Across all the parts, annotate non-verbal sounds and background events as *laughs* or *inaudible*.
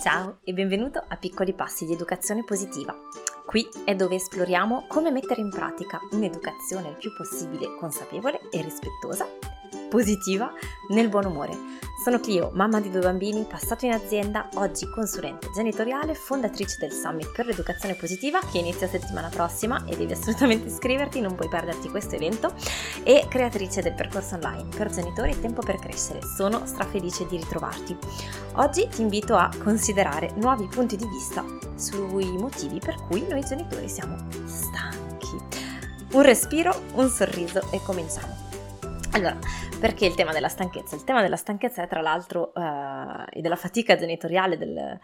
Ciao e benvenuto a Piccoli Passi di Educazione Positiva. Qui è dove esploriamo come mettere in pratica un'educazione il più possibile consapevole e rispettosa, positiva, nel buon umore sono Clio, mamma di due bambini, passato in azienda, oggi consulente genitoriale, fondatrice del Summit per l'educazione positiva che inizia settimana prossima e devi assolutamente iscriverti, non puoi perderti questo evento, e creatrice del percorso online per genitori Tempo per crescere. Sono strafelice di ritrovarti. Oggi ti invito a considerare nuovi punti di vista sui motivi per cui noi genitori siamo stanchi. Un respiro, un sorriso e cominciamo. Allora, perché il tema della stanchezza? Il tema della stanchezza è tra l'altro uh, e della fatica genitoriale, del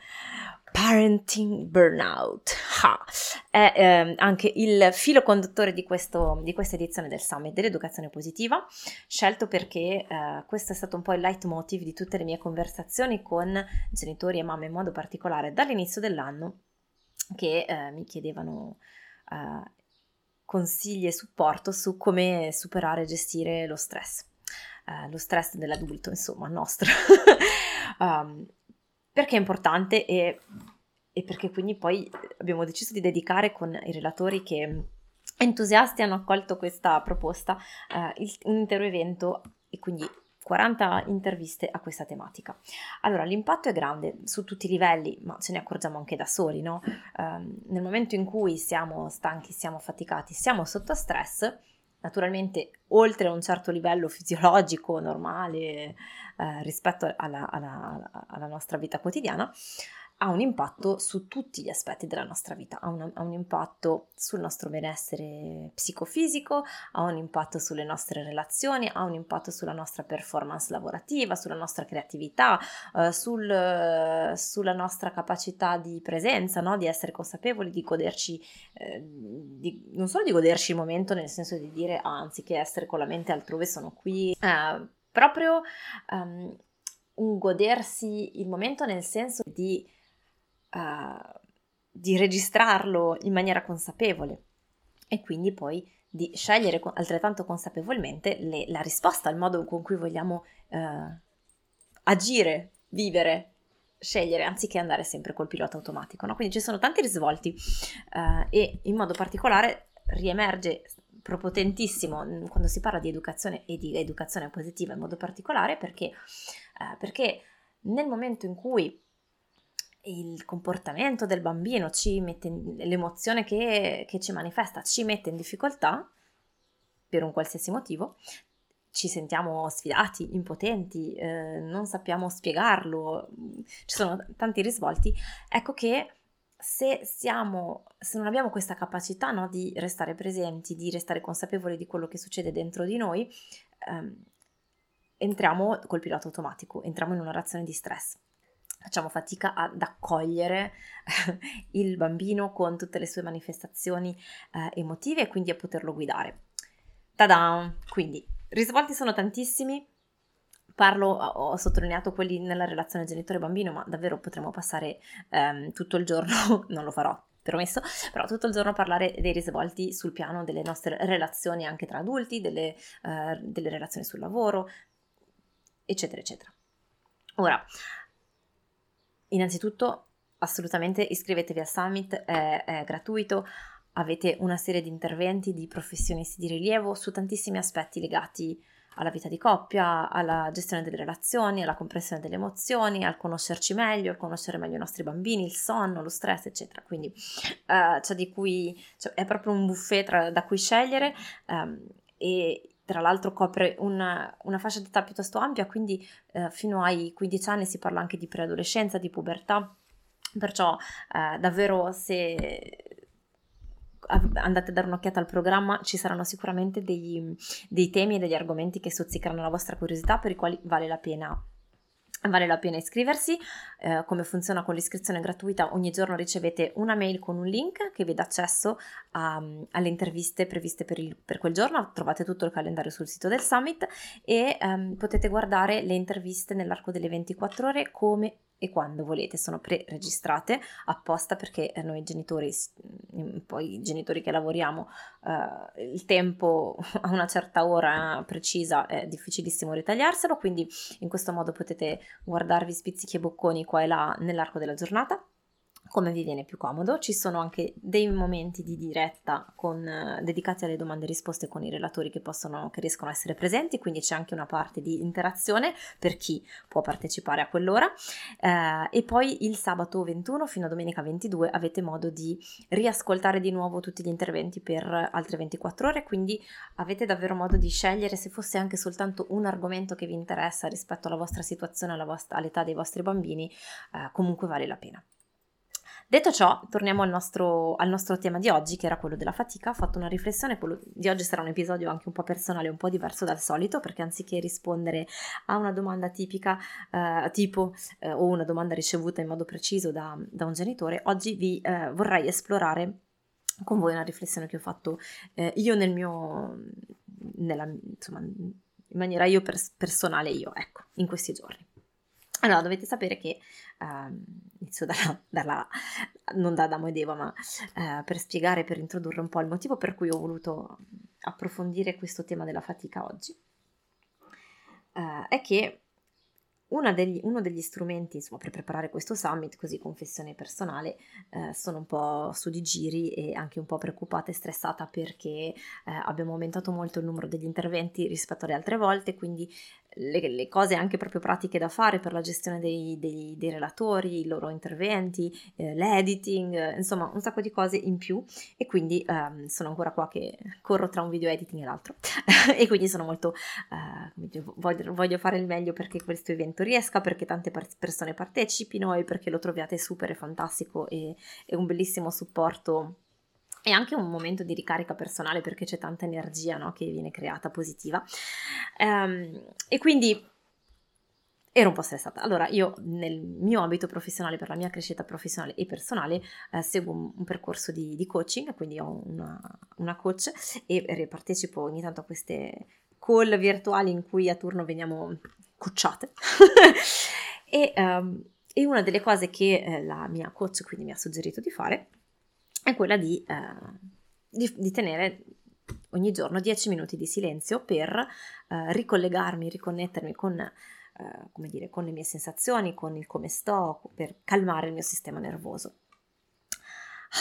parenting burnout. Ha. È eh, anche il filo conduttore di, questo, di, questa edizione del Summit dell'educazione positiva, scelto perché eh, questo è stato un po' il leitmotiv di tutte le mie conversazioni con genitori e mamme in modo particolare dall'inizio dell'anno che eh, mi chiedevano uh, consigli e supporto su come superare e gestire lo stress, uh, lo stress dell'adulto, insomma, nostro. um, *laughs* perché è importante e, e, perché quindi poi abbiamo deciso di dedicare con i relatori che entusiasti hanno accolto questa proposta uh, il, un intero evento e quindi 40 interviste a questa tematica. Allora, l'impatto è grande su tutti i livelli, ma ce ne accorgiamo anche da soli, no? Um, nel momento in cui siamo stanchi, siamo faticati, siamo sotto stress, naturalmente oltre a un certo livello fisiologico normale eh, rispetto alla, alla, alla nostra vita quotidiana, ha un impatto su tutti gli aspetti della nostra vita, ha un, ha un, impatto sul nostro benessere psicofisico, ha un impatto sulle nostre relazioni, ha un impatto sulla nostra performance lavorativa, sulla nostra creatività, eh, sul, sulla nostra capacità di presenza, no? di essere consapevoli, di goderci, eh, di, non solo di goderci il momento nel senso di dire ah, anziché essere con la mente altrove sono qui, eh, proprio um, un godersi il momento nel senso di uh, di registrarlo in maniera consapevole e quindi poi di scegliere altrettanto consapevolmente le, la risposta al modo con cui vogliamo uh, agire, vivere, scegliere anziché andare sempre col pilota automatico. No? Quindi ci sono tanti risvolti uh, e in modo particolare riemerge proprio tantissimo quando si parla di educazione e di educazione positiva in modo particolare perché, uh, perché nel momento in cui il comportamento del bambino in, l'emozione che, che ci manifesta ci mette in difficoltà per un qualsiasi motivo, ci sentiamo sfidati, impotenti, eh, non sappiamo spiegarlo, ci sono tanti risvolti, ecco che se, siamo, se non abbiamo questa capacità no, di restare presenti, di restare consapevoli di quello che succede dentro di noi, ehm, entriamo col pilota automatico, entriamo in una reazione di stress facciamo fatica ad accogliere il bambino con tutte le sue manifestazioni eh, emotive e quindi a poterlo guidare. Ta-da! Quindi, risvolti sono tantissimi. Parlo, ho sottolineato quelli nella relazione genitore-bambino, ma davvero potremmo passare ehm, tutto il giorno, *laughs* non lo farò, promesso, però tutto il giorno parlare dei risvolti sul piano delle nostre relazioni anche tra adulti, delle, uh, delle relazioni sul lavoro, eccetera, eccetera. Ora, Innanzitutto, assolutamente iscrivetevi al Summit, è, è gratuito, avete una serie di interventi di professionisti di rilievo su tantissimi aspetti legati alla vita di coppia, alla gestione delle relazioni, alla comprensione delle emozioni, al conoscerci meglio, al conoscere meglio i nostri bambini, il sonno, lo stress, eccetera. Quindi uh, di cui cioè, è proprio un buffet tra, da cui scegliere um, e tra l'altro copre una, una fascia d'età piuttosto ampia, quindi eh, fino ai 15 anni si parla anche di preadolescenza, di pubertà, perciò eh, davvero se andate a dare un'occhiata al programma ci saranno sicuramente dei, dei temi e degli argomenti che stuzzicheranno la vostra curiosità per i quali vale la pena Vale la pena iscriversi, eh, come funziona con l'iscrizione gratuita, ogni giorno ricevete una mail con un link che vi dà accesso a, alle interviste previste per, il, per, quel giorno, trovate tutto il calendario sul sito del summit e ehm, potete guardare le interviste nell'arco delle 24 ore come e quando volete, sono pre-registrate apposta perché noi genitori poi i genitori che lavoriamo, uh, il tempo *laughs* a una certa ora precisa è difficilissimo ritagliarselo, quindi in questo modo potete guardarvi spizzichi e bocconi qua e là nell'arco della giornata come vi viene più comodo. Ci sono anche dei momenti di diretta con, eh, dedicati alle domande e risposte con i relatori che, possono, che riescono a essere presenti, quindi c'è anche una parte di interazione per chi può partecipare a quell'ora. Eh, e poi il sabato 21 fino a domenica 22 avete modo di riascoltare di nuovo tutti gli interventi per altre 24 ore, quindi avete davvero modo di scegliere se fosse anche soltanto un argomento che vi interessa rispetto alla vostra situazione, alla vostra, all'età dei vostri bambini, eh, comunque vale la pena. Detto ciò, torniamo al nostro, al nostro, tema di oggi, che era quello della fatica. Ho fatto una riflessione, quello di oggi sarà un episodio anche un po' personale, un po' diverso dal solito, perché anziché rispondere a una domanda tipica, eh, tipo, eh, o una domanda ricevuta in modo preciso da, da un genitore, oggi vi eh, vorrei esplorare con voi una riflessione che ho fatto eh, io nel mio, nella, insomma, in maniera io pers- personale io, ecco, in questi giorni. Allora, dovete sapere che uh, inizio dalla, dalla, non da Adamo ed Eva, ma uh, per spiegare, per introdurre un po' il motivo per cui ho voluto approfondire questo tema della fatica oggi, uh, è che degli, uno degli strumenti insomma, per preparare questo summit, così confessione personale, eh, sono un po' su di giri e anche un po' preoccupata e stressata perché eh, abbiamo aumentato molto il numero degli interventi rispetto alle altre volte, quindi le, le, cose anche proprio pratiche da fare per la gestione dei, dei, dei relatori, i loro interventi, eh, l'editing, eh, insomma un sacco di cose in più. E quindi ehm, sono ancora qua che corro tra un video editing e l'altro. *laughs* E quindi sono molto, eh, voglio, voglio, fare il meglio perché questo evento riesca, perché tante persone partecipino e perché lo troviate super fantastico e, e un bellissimo supporto e anche un momento di ricarica personale perché c'è tanta energia no, che viene creata positiva. Um, e quindi ero un po' stressata. Allora, io nel mio ambito professionale, per la mia crescita professionale e personale, eh, seguo un, un, percorso di, di, coaching, quindi ho una, una coach e partecipo ogni tanto a queste call virtuali in cui a turno veniamo coachate. *laughs* e, um, e, una delle cose che eh, la mia coach quindi mi ha suggerito di fare è quella di, eh, di, di tenere ogni giorno 10 minuti di silenzio per eh, ricollegarmi, riconnettermi con, eh, come dire, con le mie sensazioni, con il come sto, per calmare il mio sistema nervoso.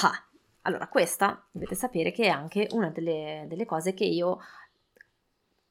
Ah, allora questa dovete sapere che è anche una delle, delle cose che io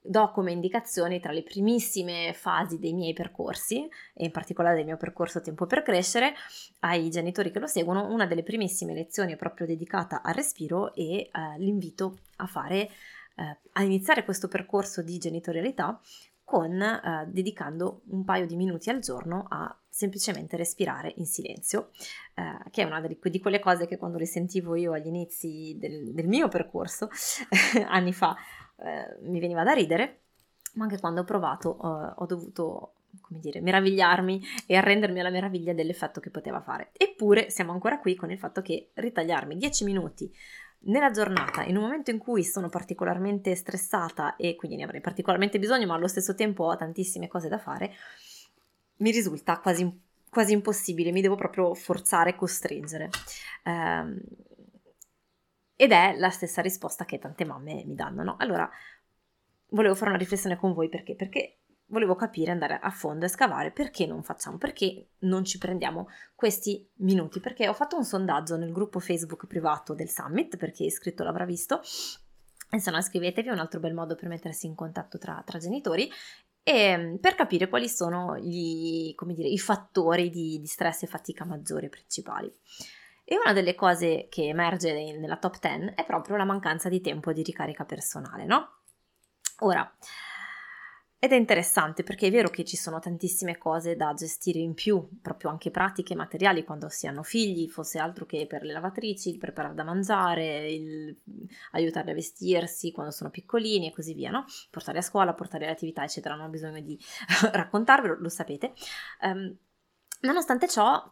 do come indicazioni tra le primissime fasi dei miei percorsi, e in particolare del mio percorso Tempo per Crescere, ai genitori che lo seguono, una delle primissime lezioni è proprio dedicata al respiro e eh, l'invito a fare, eh, a iniziare questo percorso di genitorialità con eh, dedicando un paio di minuti al giorno a semplicemente respirare in silenzio, eh, che è una di, di, quelle cose che quando le sentivo io agli inizi del, del mio percorso, *laughs* anni fa, eh, mi veniva da ridere, ma anche quando ho provato eh, ho dovuto, come dire, meravigliarmi e arrendermi alla meraviglia dell'effetto che poteva fare. Eppure siamo ancora qui con il fatto che ritagliarmi 10 minuti nella giornata, in un momento in cui sono particolarmente stressata e quindi ne avrei particolarmente bisogno, ma allo stesso tempo ho tantissime cose da fare, mi risulta quasi, quasi impossibile, mi devo proprio forzare, costringere. Um, ed è la stessa risposta che tante mamme mi danno, no? Allora, volevo fare una riflessione con voi perché? Perché volevo capire, andare a fondo e scavare perché non facciamo, perché non ci prendiamo questi minuti, perché ho fatto un sondaggio nel gruppo Facebook privato del Summit, per chi è iscritto l'avrà visto, e se no iscrivetevi, è un altro bel modo per mettersi in contatto tra, tra genitori e per capire quali sono gli, dire, i fattori di, di stress e fatica maggiori principali. E una delle cose che emerge nella top 10 è proprio la mancanza di tempo di ricarica personale, no? Ora, ed è interessante perché è vero che ci sono tantissime cose da gestire in più, proprio anche pratiche materiali quando si hanno figli, fosse altro che per le lavatrici, il preparare da mangiare, il aiutarli a vestirsi quando sono piccolini e così via, no? Portare a scuola, portare alle attività, eccetera, non ho bisogno di *laughs* raccontarvelo, lo sapete. Um, nonostante ciò,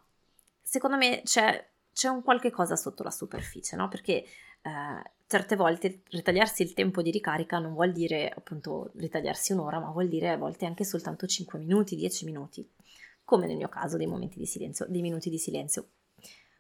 secondo me c'è c'è un qualche cosa sotto la superficie, no? Perché eh, certe volte ritagliarsi il tempo di ricarica non vuol dire appunto ritagliarsi un'ora, ma vuol dire a volte anche soltanto 5 minuti, 10 minuti, come nel mio caso dei momenti di silenzio, dei minuti di silenzio.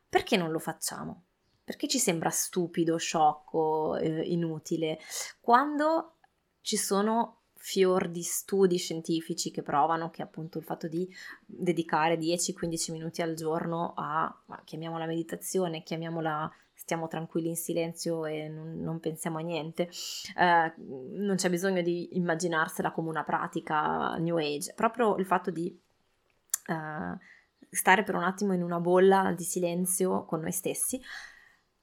Perché non lo facciamo? perché ci sembra stupido, sciocco, eh, inutile, quando ci sono fior di studi scientifici che provano che appunto il fatto di dedicare 10-15 minuti al giorno a, chiamiamola meditazione, chiamiamola stiamo tranquilli in silenzio e non, non pensiamo a niente, eh, non c'è bisogno di immaginarsela come una pratica new age, proprio il fatto di eh, stare per un attimo in una bolla di silenzio con noi stessi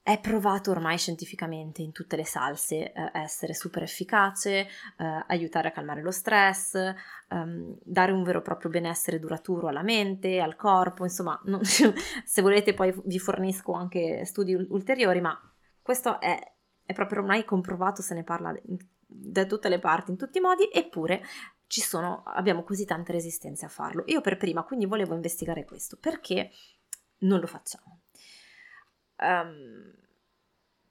è provato ormai scientificamente in tutte le salse eh, essere super efficace, eh, aiutare a calmare lo stress, ehm, dare un vero e proprio benessere duraturo alla mente, al corpo, insomma, non, *laughs* se volete poi vi fornisco anche studi ulteriori, ma questo è, è proprio ormai comprovato, se ne parla da tutte le parti, in tutti i modi, eppure ci sono, abbiamo così tante resistenze a farlo. Io per prima quindi volevo investigare questo, perché non lo facciamo? Um,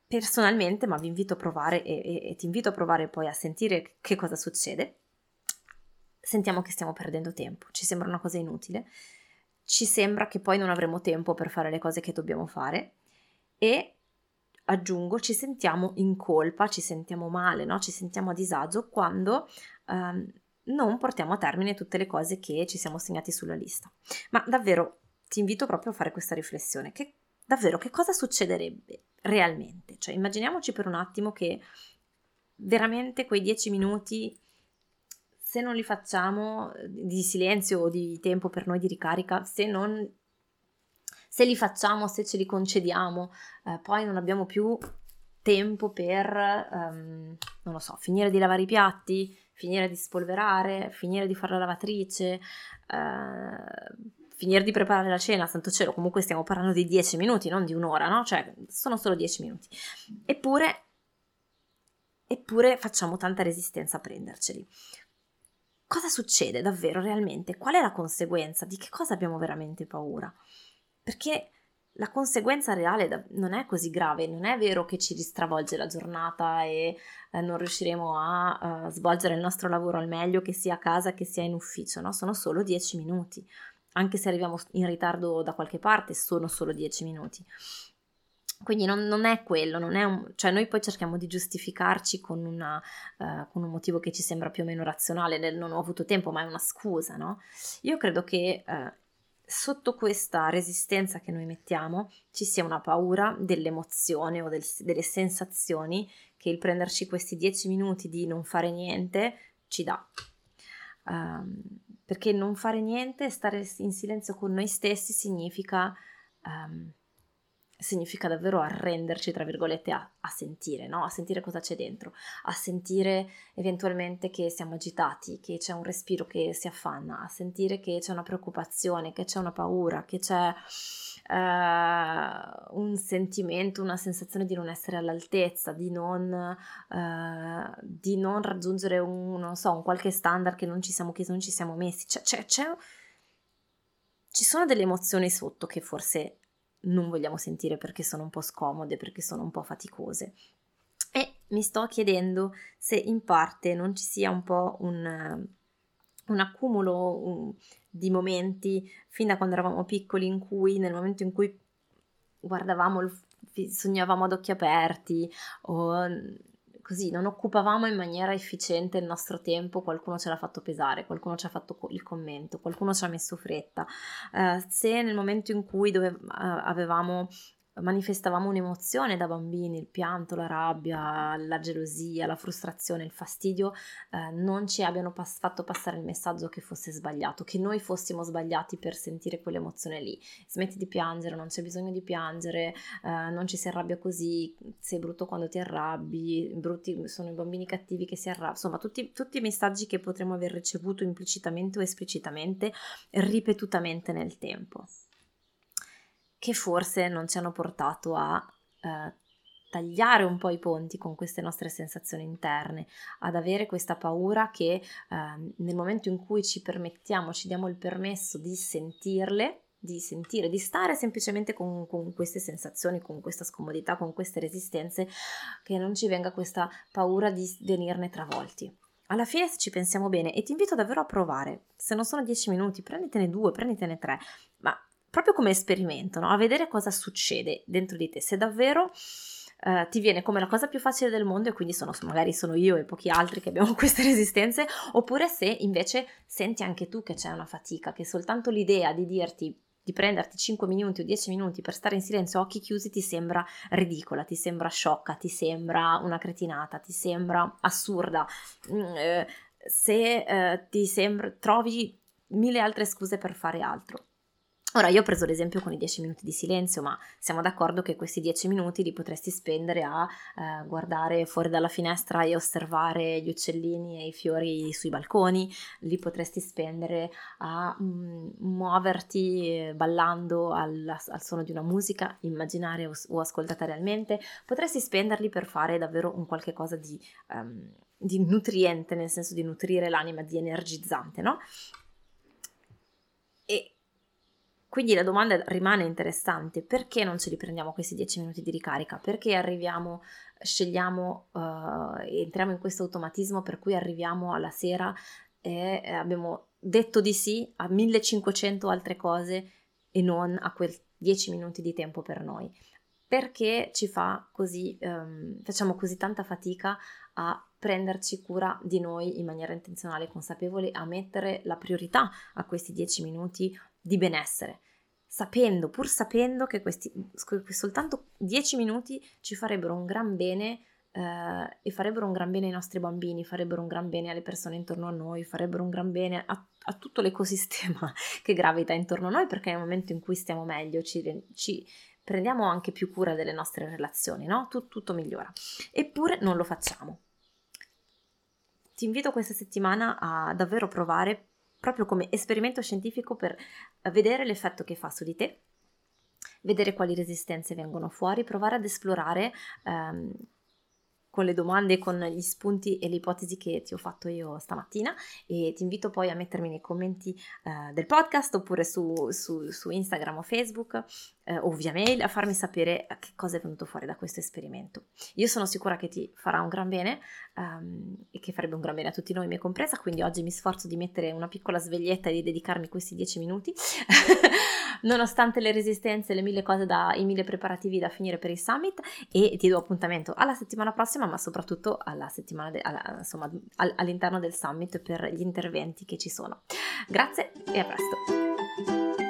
personalmente, ma vi invito a provare e, e, e ti invito a provare poi a sentire che cosa succede. Sentiamo che stiamo perdendo tempo, ci sembra una cosa inutile, ci sembra che poi non avremo tempo per fare le cose che dobbiamo fare e aggiungo, ci sentiamo in colpa, ci sentiamo male, no? ci sentiamo a disagio quando um, non portiamo a termine tutte le cose che ci siamo segnati sulla lista. Ma davvero ti invito proprio a fare questa riflessione. Che davvero che cosa succederebbe realmente? Cioè, immaginiamoci per un attimo che veramente quei dieci minuti, se non li facciamo di silenzio o di tempo per noi di ricarica, se non se li facciamo, se ce li concediamo, eh, poi non abbiamo più tempo per, um, non lo so, finire di lavare i piatti, finire di spolverare, finire di fare la lavatrice, uh, finire di preparare la cena, santo cielo, comunque stiamo parlando di 10 minuti, non di un'ora, no? Cioè, sono solo 10 minuti. Eppure, eppure facciamo tanta resistenza a prenderceli. Cosa succede davvero, realmente? Qual è la conseguenza? Di che cosa abbiamo veramente paura? Perché la conseguenza reale non è così grave, non è vero che ci ristravolge la giornata e eh, non riusciremo a uh, svolgere il nostro lavoro al meglio, che sia a casa che sia in ufficio, no? Sono solo 10 minuti anche se arriviamo in ritardo da qualche parte, sono solo 10 minuti. Quindi non, non, è quello, non è un, cioè noi poi cerchiamo di giustificarci con, una, uh, con, un motivo che ci sembra più o meno razionale, nel non ho avuto tempo, ma è una scusa, no? Io credo che uh, sotto questa resistenza che noi mettiamo ci sia una paura dell'emozione o del, delle sensazioni che il prenderci questi 10 minuti di non fare niente ci dà. Um, perché non fare niente, stare in silenzio con noi stessi significa, um, significa davvero arrenderci, tra virgolette, a, a sentire, no? a sentire cosa c'è dentro, a sentire eventualmente che siamo agitati, che c'è un respiro che si affanna, a sentire che c'è una preoccupazione, che c'è una paura, che c'è uh, un sentimento, una sensazione di non essere all'altezza, di non, uh, di non raggiungere un, non so, un qualche standard che non ci siamo chiesti, non ci siamo messi. C'è, c'è, c'è, ci sono delle emozioni sotto che forse non vogliamo sentire perché sono un po' scomode, perché sono un po' faticose. E mi sto chiedendo se in parte non ci sia un po' un, un accumulo un, di momenti fin da quando eravamo piccoli in cui nel momento in cui guardavamo sognavamo ad occhi aperti o così non occupavamo in maniera efficiente il nostro tempo, qualcuno ce l'ha fatto pesare, qualcuno ci ha fatto il commento, qualcuno ci ha messo fretta. Uh, se nel momento in cui dove, uh, avevamo manifestavamo un'emozione da bambini, il pianto, la rabbia, la gelosia, la frustrazione, il fastidio, eh, non ci abbiano pas- fatto passare il messaggio che fosse sbagliato, che noi fossimo sbagliati per sentire quell'emozione lì. Smetti di piangere, non c'è bisogno di piangere, eh, non ci si arrabbia così, sei brutto quando ti arrabbi, brutti sono i bambini cattivi che si arrabbiano, insomma tutti, tutti i messaggi che potremmo aver ricevuto implicitamente o esplicitamente ripetutamente nel tempo che forse non ci hanno portato a eh, tagliare un po' i ponti con queste nostre sensazioni interne, ad avere questa paura che eh, nel momento in cui ci permettiamo, ci diamo il permesso di sentirle, di sentire, di stare semplicemente con, con, queste sensazioni, con questa scomodità, con queste resistenze, che non ci venga questa paura di venirne travolti. Alla fine se ci pensiamo bene e ti invito davvero a provare, se non sono 10 minuti, prenditene due, prenditene tre, ma proprio come esperimento, no? a vedere cosa succede dentro di te, se davvero Uh, ti viene come la cosa più facile del mondo e quindi sono, magari sono io e pochi altri che abbiamo *laughs* queste resistenze, oppure se invece senti anche tu che c'è una fatica, che soltanto l'idea di dirti di prenderti 5 minuti o 10 minuti per stare in silenzio occhi chiusi ti sembra ridicola, ti sembra sciocca, ti sembra una cretinata, ti sembra assurda. Mm, eh, se eh, ti sembra, trovi mille altre scuse per fare altro. Ora, io ho preso l'esempio con i 10 minuti di silenzio, ma siamo d'accordo che questi 10 minuti li potresti spendere a eh, guardare fuori dalla finestra e osservare gli uccellini e i fiori sui balconi, li potresti spendere a mm, muoverti eh, ballando al, al, suono di una musica, immaginare o, o, ascoltata realmente, potresti spenderli per fare davvero un qualche cosa di, um, di nutriente, nel senso di nutrire l'anima, di energizzante, no? Quindi la domanda rimane interessante, perché non ce li prendiamo questi 10 minuti di ricarica? Perché arriviamo, scegliamo, uh, entriamo in questo automatismo per cui arriviamo alla sera e abbiamo detto di sì a 1500 altre cose e non a quel 10 minuti di tempo per noi? Perché ci fa così, um, facciamo così tanta fatica a prenderci cura di noi in maniera intenzionale e consapevole, a mettere la priorità a questi 10 minuti di benessere, sapendo, pur sapendo che questi soltanto 10 minuti ci farebbero un gran bene eh, e farebbero un gran bene ai nostri bambini, farebbero un gran bene alle persone intorno a noi, farebbero un gran bene a, a tutto l'ecosistema *laughs* che gravita intorno a noi, perché nel momento in cui stiamo meglio ci, ci prendiamo anche più cura delle nostre relazioni, no? Tut, tutto migliora. Eppure non lo facciamo. Ti invito questa settimana a davvero provare proprio come esperimento scientifico per vedere l'effetto che fa su di te, vedere quali resistenze vengono fuori, provare ad esplorare ehm, con le domande, con gli spunti e le ipotesi che ti ho fatto io stamattina e ti invito poi a mettermi nei commenti eh, del podcast oppure su, su, su Instagram o Facebook eh, o via mail a farmi sapere che cosa è venuto fuori da questo esperimento. Io sono sicura che ti farà un gran bene um, e che farebbe un gran bene a tutti noi, me compresa, quindi oggi mi sforzo di mettere una piccola sveglietta e di dedicarmi questi dieci minuti, *laughs* nonostante le resistenze, le mille cose da, i mille preparativi da finire per il summit e ti do appuntamento alla settimana prossima, ma soprattutto alla settimana de- alla, insomma, all'interno del summit per gli interventi che ci sono. Grazie e a presto!